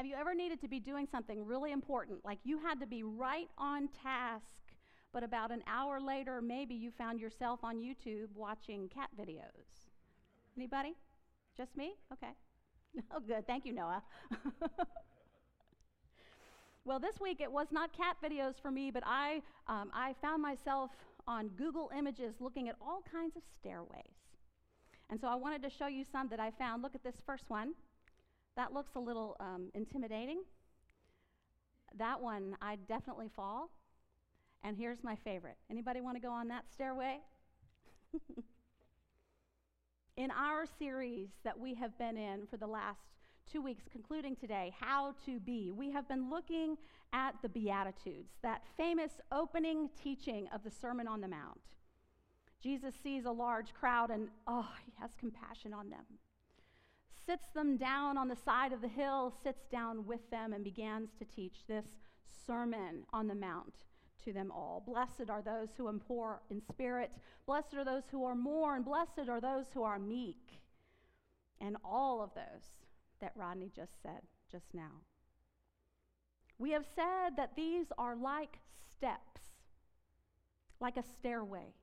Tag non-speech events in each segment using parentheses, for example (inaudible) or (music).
Have you ever needed to be doing something really important, like you had to be right on task, but about an hour later, maybe you found yourself on YouTube watching cat videos? Anybody? Just me? Okay. (laughs) Oh, good. Thank you, Noah. (laughs) well, this week it was not cat videos for me, but I, um, I found myself on Google Images looking at all kinds of stairways. And so I wanted to show you some that I found. Look at this first one. That looks a little um, intimidating. That one, I'd definitely fall. And here's my favorite. Anybody want to go on that stairway? (laughs) in our series that we have been in for the last two weeks, concluding today, How to Be, we have been looking at the Beatitudes, that famous opening teaching of the Sermon on the Mount. Jesus sees a large crowd and, oh, he has compassion on them. Sits them down on the side of the hill, sits down with them, and begins to teach this Sermon on the Mount to them all. Blessed are those who are poor in spirit. Blessed are those who are mourn. Blessed are those who are meek. And all of those that Rodney just said just now. We have said that these are like steps, like a stairway.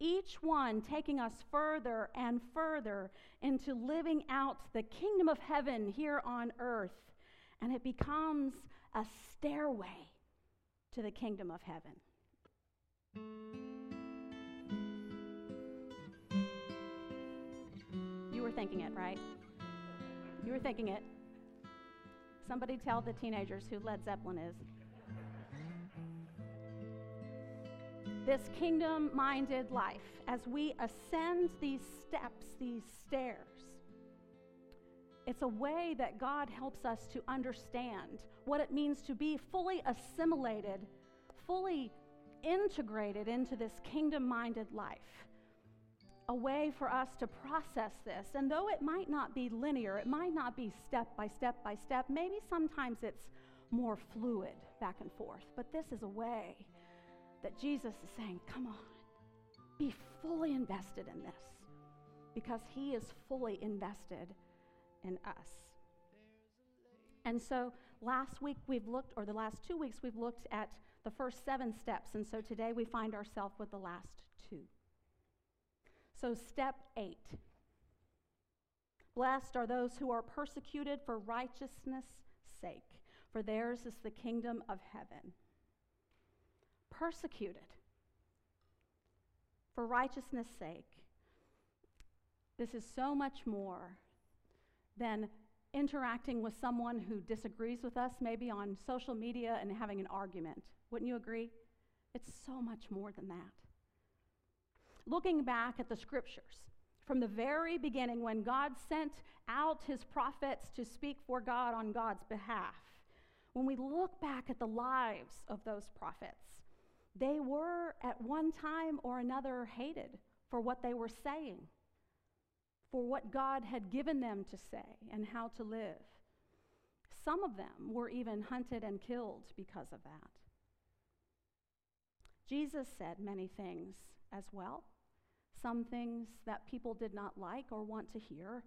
Each one taking us further and further into living out the kingdom of heaven here on earth. And it becomes a stairway to the kingdom of heaven. You were thinking it, right? You were thinking it. Somebody tell the teenagers who Led Zeppelin is. This kingdom minded life, as we ascend these steps, these stairs, it's a way that God helps us to understand what it means to be fully assimilated, fully integrated into this kingdom minded life. A way for us to process this. And though it might not be linear, it might not be step by step by step, maybe sometimes it's more fluid back and forth. But this is a way that Jesus is saying, come on, be fully invested in this because he is fully invested in us. And so last week we've looked, or the last two weeks we've looked at the first seven steps. And so today we find ourselves with the last two. So, step eight Blessed are those who are persecuted for righteousness' sake, for theirs is the kingdom of heaven. Persecuted for righteousness' sake. This is so much more than interacting with someone who disagrees with us, maybe on social media, and having an argument. Wouldn't you agree? It's so much more than that. Looking back at the scriptures, from the very beginning, when God sent out his prophets to speak for God on God's behalf, when we look back at the lives of those prophets, they were at one time or another hated for what they were saying for what God had given them to say and how to live. Some of them were even hunted and killed because of that. Jesus said many things as well, some things that people did not like or want to hear,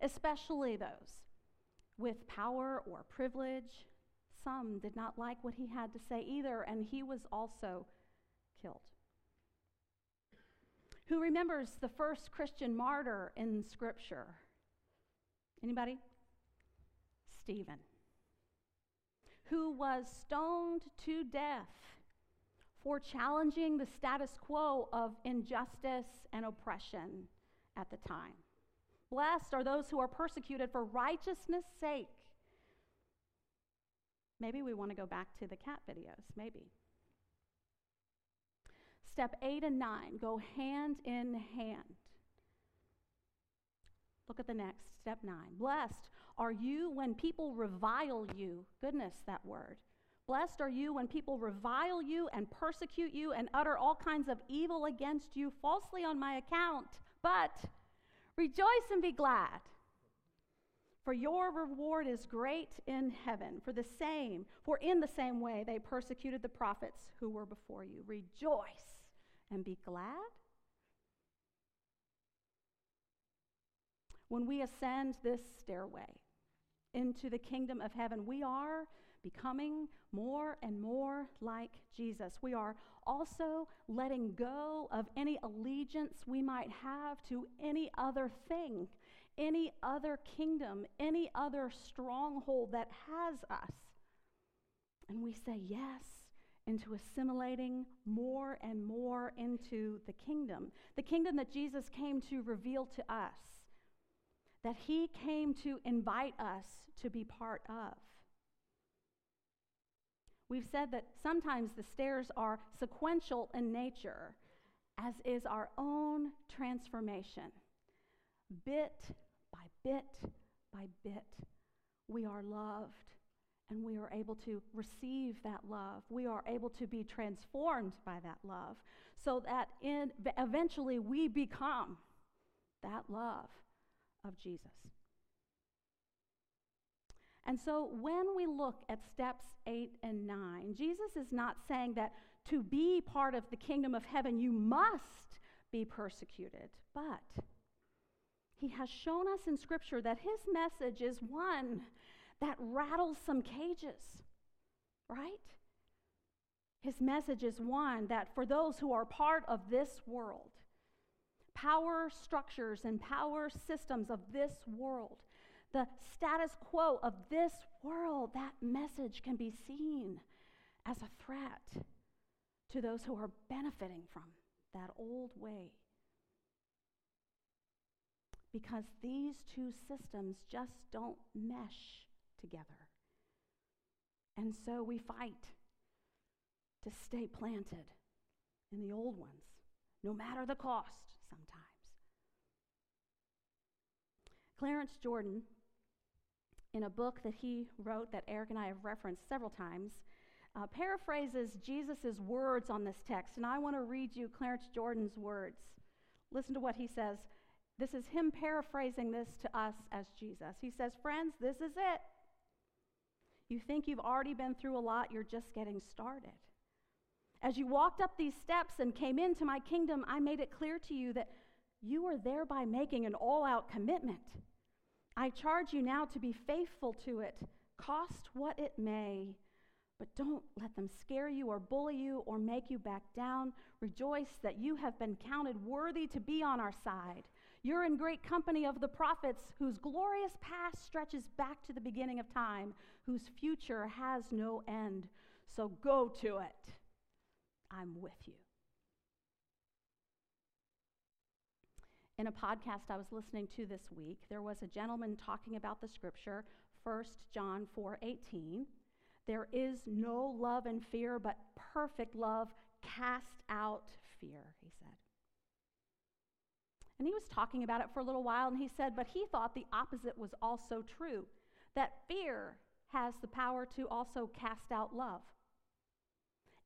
especially those with power or privilege. Some did not like what he had to say either, and he was also killed. Who remembers the first Christian martyr in Scripture? Anybody? Stephen, who was stoned to death for challenging the status quo of injustice and oppression at the time. Blessed are those who are persecuted for righteousness' sake. Maybe we want to go back to the cat videos, maybe. Step eight and nine go hand in hand. Look at the next, step nine. Blessed are you when people revile you. Goodness, that word. Blessed are you when people revile you and persecute you and utter all kinds of evil against you falsely on my account. But rejoice and be glad. For your reward is great in heaven. For the same, for in the same way they persecuted the prophets who were before you. Rejoice and be glad. When we ascend this stairway, into the kingdom of heaven, we are becoming more and more like Jesus. We are also letting go of any allegiance we might have to any other thing, any other kingdom, any other stronghold that has us. And we say yes into assimilating more and more into the kingdom, the kingdom that Jesus came to reveal to us, that he came to invite us to be part of. We've said that sometimes the stairs are sequential in nature, as is our own transformation. Bit bit by bit, we are loved and we are able to receive that love. We are able to be transformed by that love so that in, eventually we become that love of Jesus. And so when we look at steps eight and nine, Jesus is not saying that to be part of the kingdom of heaven, you must be persecuted. But he has shown us in Scripture that his message is one that rattles some cages, right? His message is one that for those who are part of this world, power structures and power systems of this world, the status quo of this world, that message can be seen as a threat to those who are benefiting from that old way. Because these two systems just don't mesh together. And so we fight to stay planted in the old ones, no matter the cost sometimes. Clarence Jordan in a book that he wrote that Eric and I have referenced several times, uh, paraphrases Jesus' words on this text. And I want to read you Clarence Jordan's words. Listen to what he says. This is him paraphrasing this to us as Jesus. He says, Friends, this is it. You think you've already been through a lot, you're just getting started. As you walked up these steps and came into my kingdom, I made it clear to you that you are thereby making an all out commitment. I charge you now to be faithful to it, cost what it may. But don't let them scare you or bully you or make you back down. Rejoice that you have been counted worthy to be on our side. You're in great company of the prophets whose glorious past stretches back to the beginning of time, whose future has no end. So go to it. I'm with you. in a podcast I was listening to this week, there was a gentleman talking about the scripture, 1 John 4:18. There is no love and fear, but perfect love casts out fear, he said. And he was talking about it for a little while, and he said, but he thought the opposite was also true that fear has the power to also cast out love.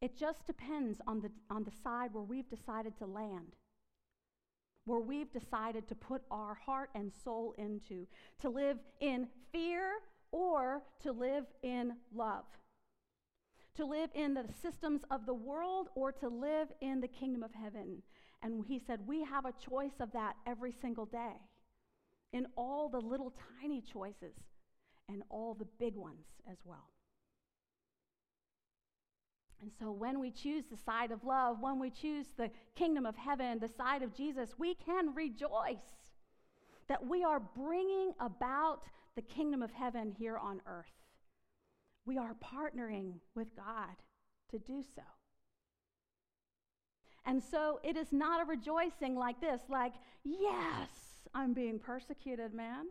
It just depends on the, on the side where we've decided to land where we've decided to put our heart and soul into, to live in fear or to live in love, to live in the systems of the world or to live in the kingdom of heaven. And he said, We have a choice of that every single day, in all the little tiny choices and all the big ones as well. And so, when we choose the side of love, when we choose the kingdom of heaven, the side of Jesus, we can rejoice that we are bringing about the kingdom of heaven here on earth. We are partnering with God to do so. And so, it is not a rejoicing like this, like, yes, I'm being persecuted, man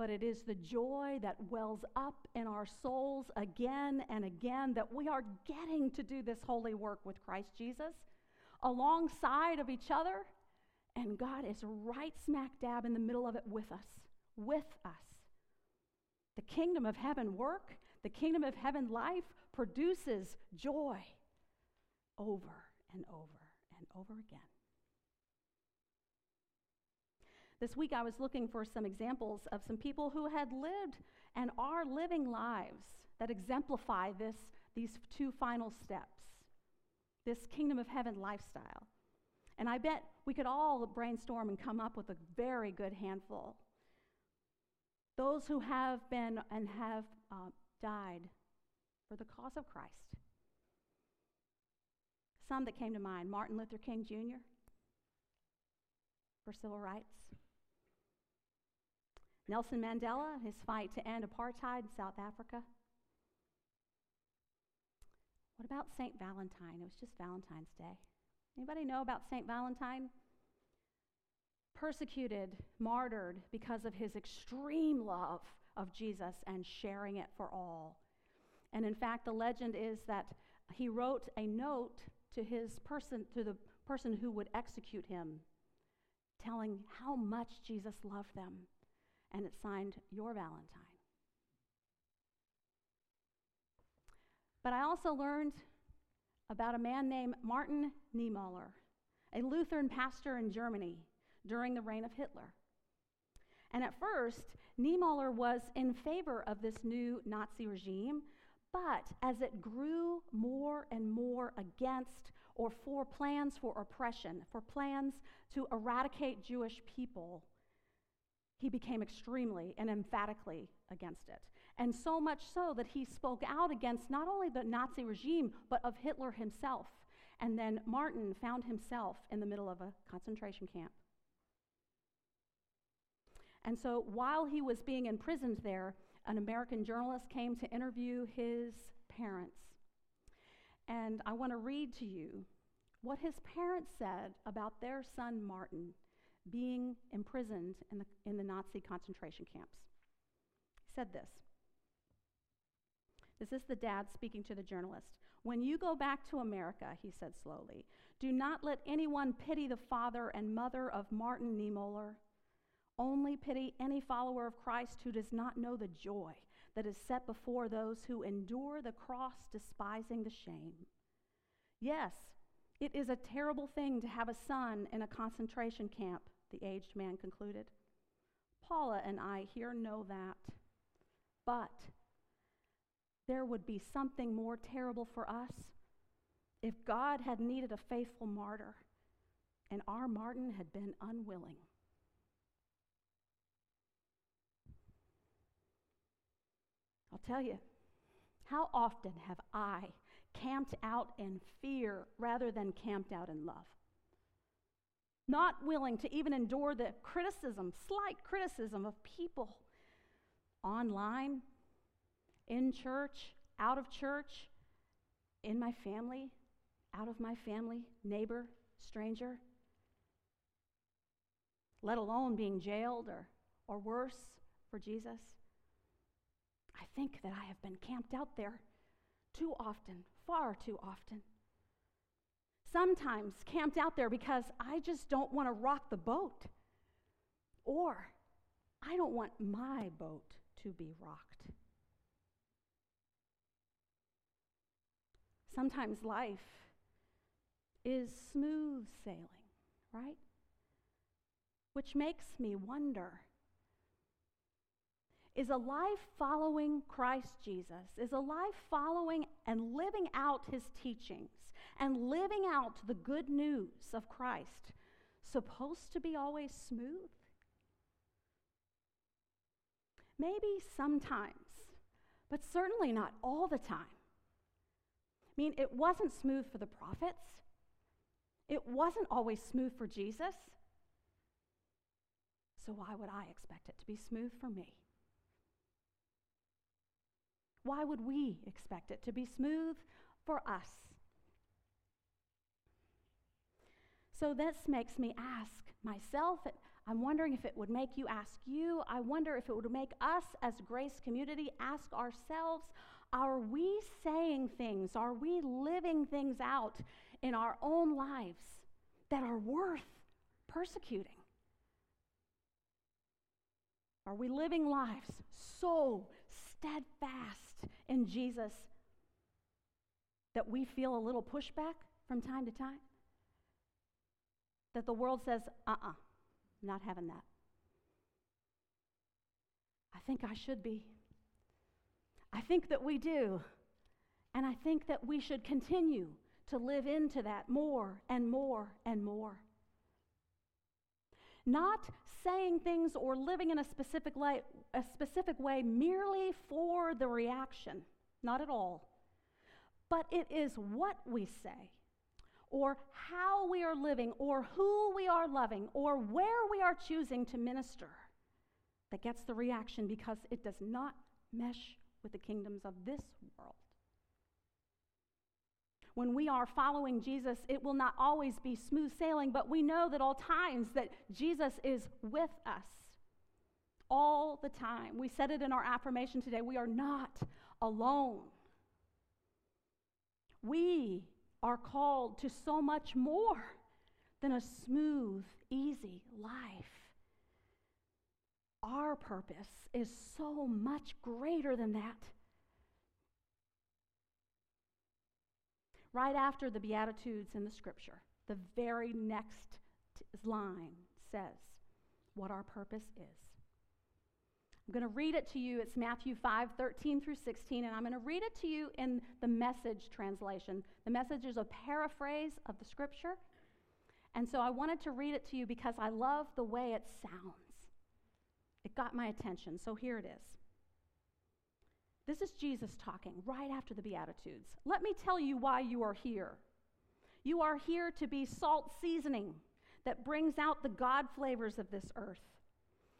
but it is the joy that wells up in our souls again and again that we are getting to do this holy work with Christ Jesus alongside of each other. And God is right smack dab in the middle of it with us, with us. The kingdom of heaven work, the kingdom of heaven life produces joy over and over and over again. This week I was looking for some examples of some people who had lived and are living lives that exemplify this, these two final steps, this kingdom of heaven lifestyle. And I bet we could all brainstorm and come up with a very good handful. those who have been and have uh, died for the cause of Christ. Some that came to mind Martin Luther King Jr. for civil rights, Nelson Mandela, his fight to end apartheid in South Africa. What about St. Valentine? It was just Valentine's Day. Anybody know about St. Valentine? Persecuted, martyred because of his extreme love of Jesus and sharing it for all. And in fact, the legend is that he wrote a note to his person to the person who would execute him telling how much Jesus loved them and it signed your Valentine. But I also learned about a man named Martin Niemöller, a Lutheran pastor in Germany during the reign of Hitler. And at first, Niemöller was in favor of this new Nazi regime, but as it grew more and more against or for plans for oppression, for plans to eradicate Jewish people, he became extremely and emphatically against it. And so much so that he spoke out against not only the Nazi regime, but of Hitler himself. And then Martin found himself in the middle of a concentration camp. And so while he was being imprisoned there, an American journalist came to interview his parents. And I want to read to you what his parents said about their son Martin being imprisoned in the, in the Nazi concentration camps. He said this. This is the dad speaking to the journalist. When you go back to America, he said slowly, do not let anyone pity the father and mother of Martin Niemöller. Only pity any follower of Christ who does not know the joy that is set before those who endure the cross, despising the shame. Yes, it is a terrible thing to have a son in a concentration camp, the aged man concluded. Paula and I here know that. But there would be something more terrible for us if God had needed a faithful martyr and our Martin had been unwilling. I'll tell you, how often have I camped out in fear rather than camped out in love? Not willing to even endure the criticism, slight criticism of people online, in church, out of church, in my family, out of my family, neighbor, stranger, let alone being jailed or, or worse for Jesus. I think that I have been camped out there too often, far too often. Sometimes camped out there because I just don't want to rock the boat, or I don't want my boat to be rocked. Sometimes life is smooth sailing, right? Which makes me wonder is a life following Christ Jesus, is a life following and living out his teachings and living out the good news of Christ supposed to be always smooth? Maybe sometimes, but certainly not all the time. I mean, it wasn't smooth for the prophets, it wasn't always smooth for Jesus. So, why would I expect it to be smooth for me? Why would we expect it to be smooth for us? So this makes me ask myself, I'm wondering if it would make you ask you. I wonder if it would make us as Grace Community ask ourselves are we saying things, are we living things out in our own lives that are worth persecuting? Are we living lives so steadfast in Jesus that we feel a little pushback from time to time? That the world says, uh uh-uh, uh, not having that. I think I should be. I think that we do. And I think that we should continue to live into that more and more and more. Not saying things or living in a specific, way, a specific way merely for the reaction, not at all. But it is what we say, or how we are living, or who we are loving, or where we are choosing to minister that gets the reaction because it does not mesh with the kingdoms of this world. When we are following Jesus, it will not always be smooth sailing, but we know that all times that Jesus is with us. All the time. We said it in our affirmation today. We are not alone. We are called to so much more than a smooth, easy life. Our purpose is so much greater than that. Right after the Beatitudes in the scripture, the very next line says what our purpose is. I'm going to read it to you. It's Matthew 5, 13 through 16, and I'm going to read it to you in the message translation. The message is a paraphrase of the scripture. And so I wanted to read it to you because I love the way it sounds. It got my attention, so here it is. This is Jesus talking right after the Beatitudes. Let me tell you why you are here. You are here to be salt seasoning that brings out the God flavors of this earth.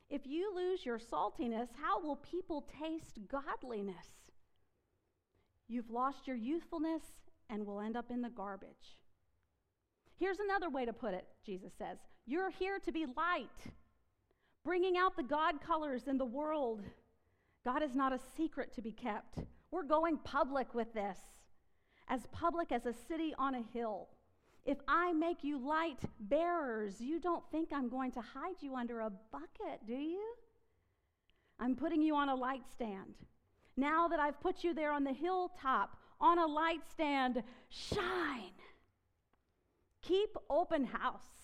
If you lose your saltiness, how will people taste godliness? You've lost your youthfulness and will end up in the garbage. Here's another way to put it, Jesus says You're here to be light bringing out the God colors in the world. God is not a secret to be kept. We're going public with this, as public as a city on a hill. If I make you light bearers, you don't think I'm going to hide you under a bucket, do you? I'm putting you on a light stand. Now that I've put you there on the hilltop, on a light stand, shine. Keep open house.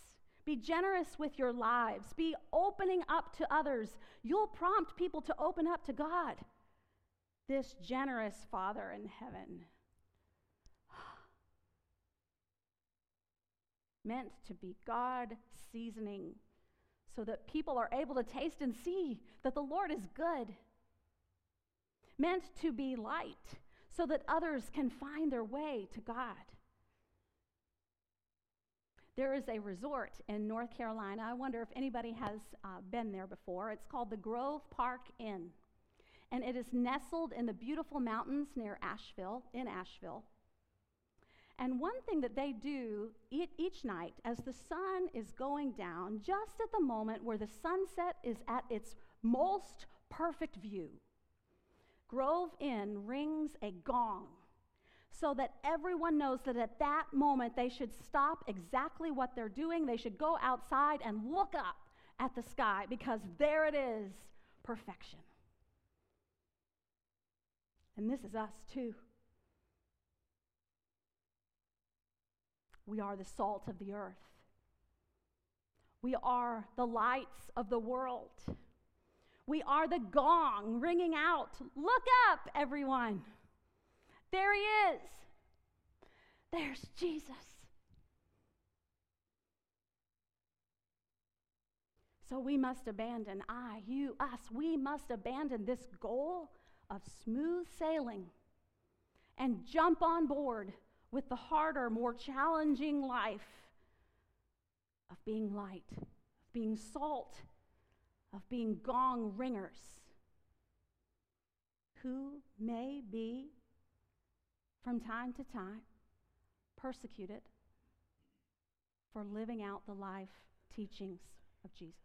Be generous with your lives. Be opening up to others. You'll prompt people to open up to God. This generous Father in heaven. (sighs) Meant to be God seasoning so that people are able to taste and see that the Lord is good. Meant to be light so that others can find their way to God. There is a resort in North Carolina. I wonder if anybody has uh, been there before. It's called the Grove Park Inn. And it is nestled in the beautiful mountains near Asheville, in Asheville. And one thing that they do each night as the sun is going down, just at the moment where the sunset is at its most perfect view, Grove Inn rings a gong so that everyone knows that at that moment they should stop exactly what they're doing. They should go outside and look up at the sky because there it is perfection. And this is us too. We are the salt of the earth. We are the lights of the world. We are the gong ringing out. Look up, everyone. There he is. There's Jesus. So we must abandon, I, you, us, we must abandon this goal of smooth sailing and jump on board with the harder, more challenging life of being light, of being salt, of being gong ringers who may be from time to time persecuted for living out the life teachings of Jesus.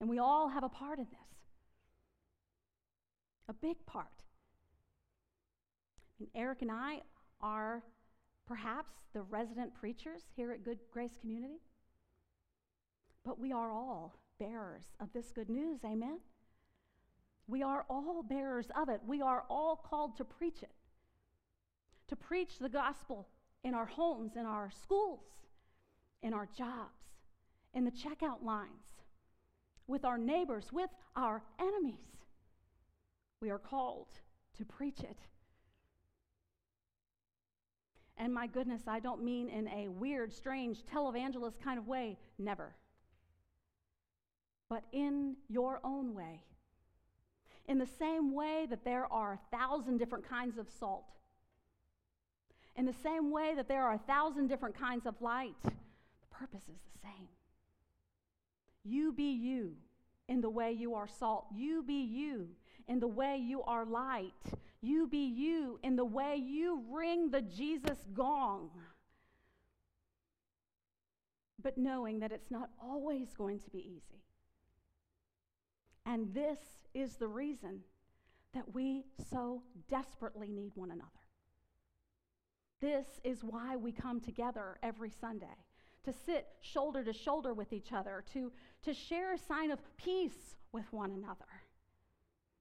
And we all have a part in this, a big part. And Eric and I are perhaps the resident preachers here at Good Grace Community, but we are all bearers of this good news. Amen? We are all bearers of it. We are all called to preach it, to preach the gospel in our homes, in our schools, in our jobs, in the checkout lines, with our neighbors, with our enemies. We are called to preach it. And my goodness, I don't mean in a weird, strange televangelist kind of way, never. But in your own way. In the same way that there are a thousand different kinds of salt, in the same way that there are a thousand different kinds of light, the purpose is the same. You be you in the way you are salt. You be you in the way you are light. You be you in the way you ring the Jesus gong. But knowing that it's not always going to be easy. And this is the reason that we so desperately need one another. This is why we come together every Sunday to sit shoulder to shoulder with each other, to, to share a sign of peace with one another.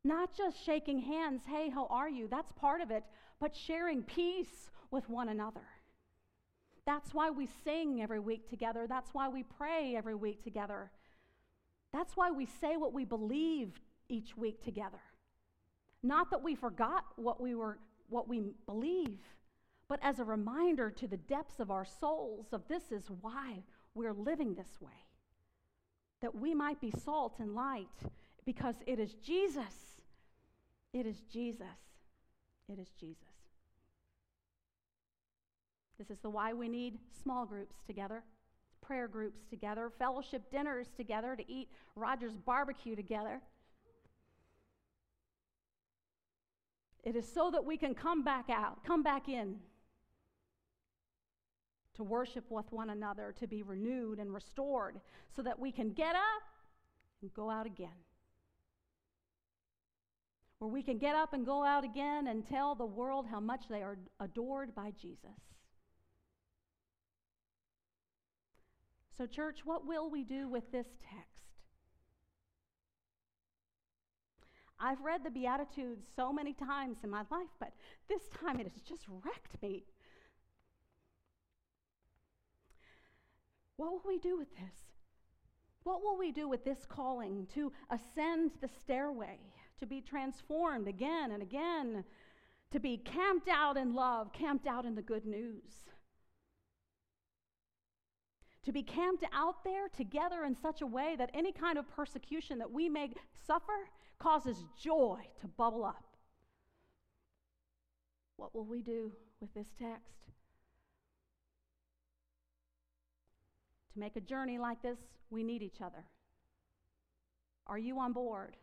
Not just shaking hands, hey, how are you? That's part of it, but sharing peace with one another. That's why we sing every week together. That's why we pray every week together. That's why we say what we believe each week together. Not that we forgot what we were what we believe, but as a reminder to the depths of our souls of this is why we're living this way. That we might be salt and light because it is Jesus. It is Jesus. It is Jesus. This is the why we need small groups together, prayer groups together, fellowship dinners together to eat Rogers barbecue together. It is so that we can come back out, come back in to worship with one another, to be renewed and restored, so that we can get up and go out again. Where we can get up and go out again and tell the world how much they are adored by Jesus. So, church, what will we do with this text? I've read the Beatitudes so many times in my life, but this time it has just wrecked me. What will we do with this? What will we do with this calling to ascend the stairway, to be transformed again and again, to be camped out in love, camped out in the good news? To be camped out there together in such a way that any kind of persecution that we may suffer causes joy to bubble up. What will we do with this text? To make a journey like this, we need each other. Are you on board?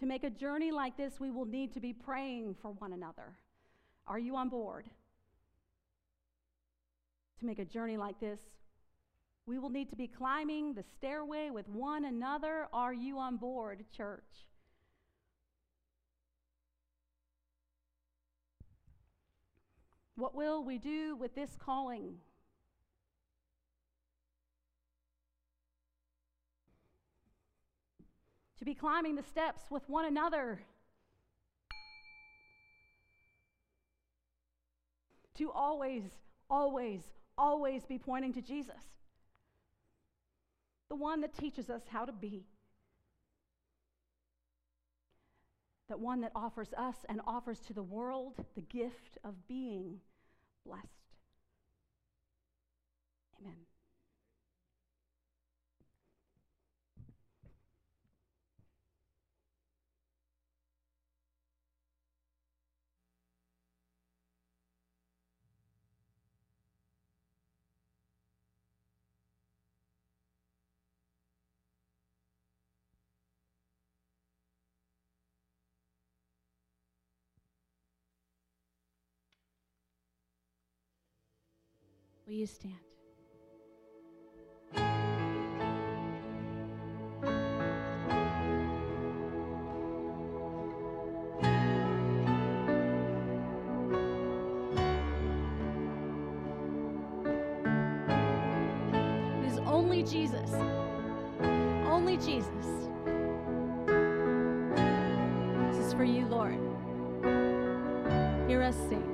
To make a journey like this, we will need to be praying for one another. Are you on board? To make a journey like this, we will need to be climbing the stairway with one another. Are you on board, church? What will we do with this calling? To be climbing the steps with one another. To always, always, always be pointing to Jesus the one that teaches us how to be, that one that offers us and offers to the world the gift of being blessed. Amen. Will you stand? It is only Jesus. Only Jesus. This is for you, Lord. Hear us sing.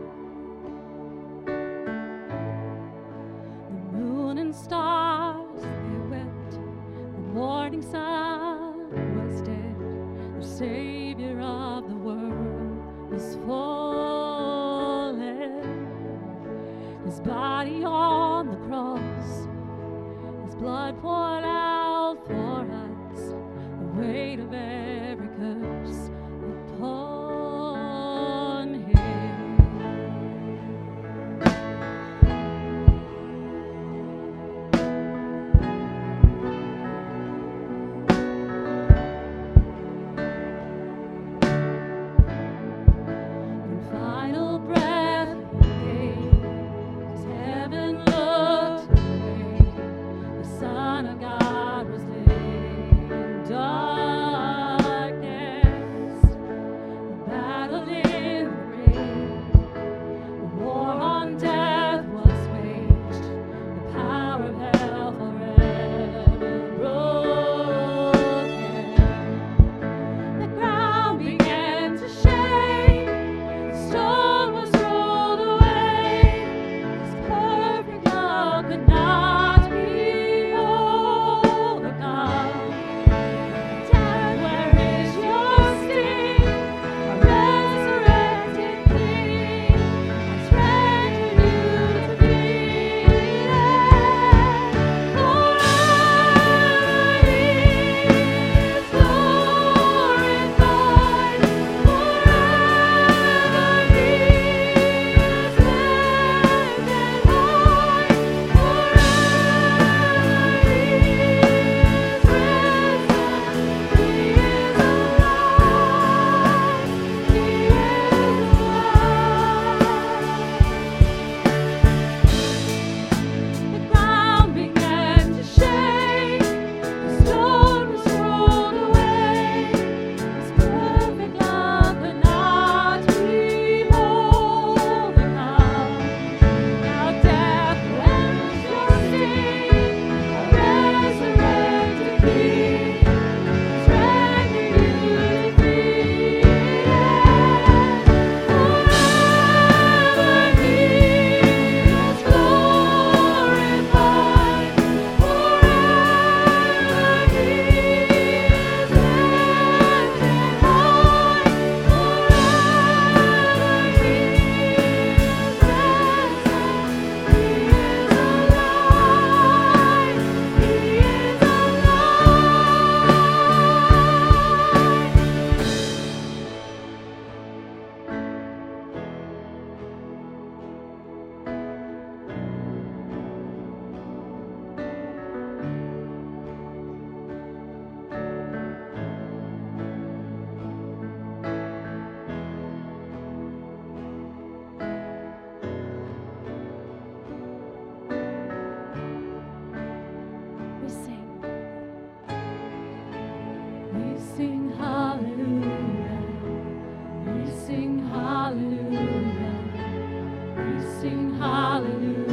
Hallelujah.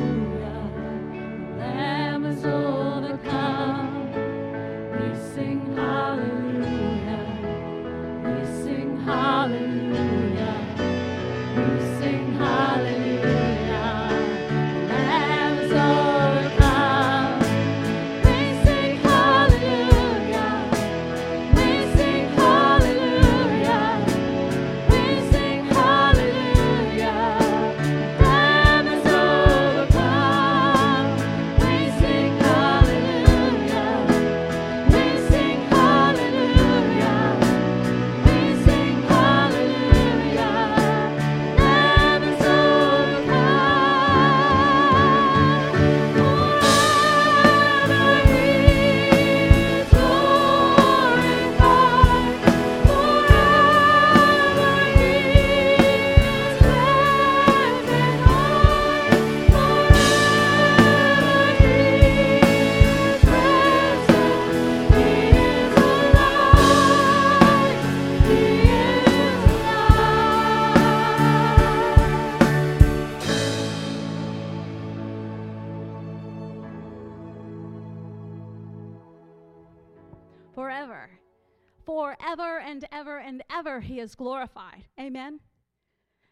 he is glorified. Amen?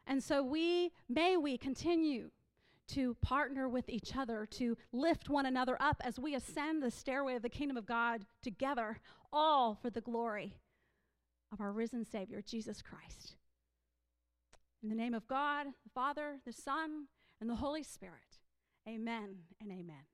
And so we, may we continue to partner with each other, to lift one another up as we ascend the stairway of the kingdom of God together, all for the glory of our risen Savior, Jesus Christ. In the name of God, the Father, the Son, and the Holy Spirit, amen and amen.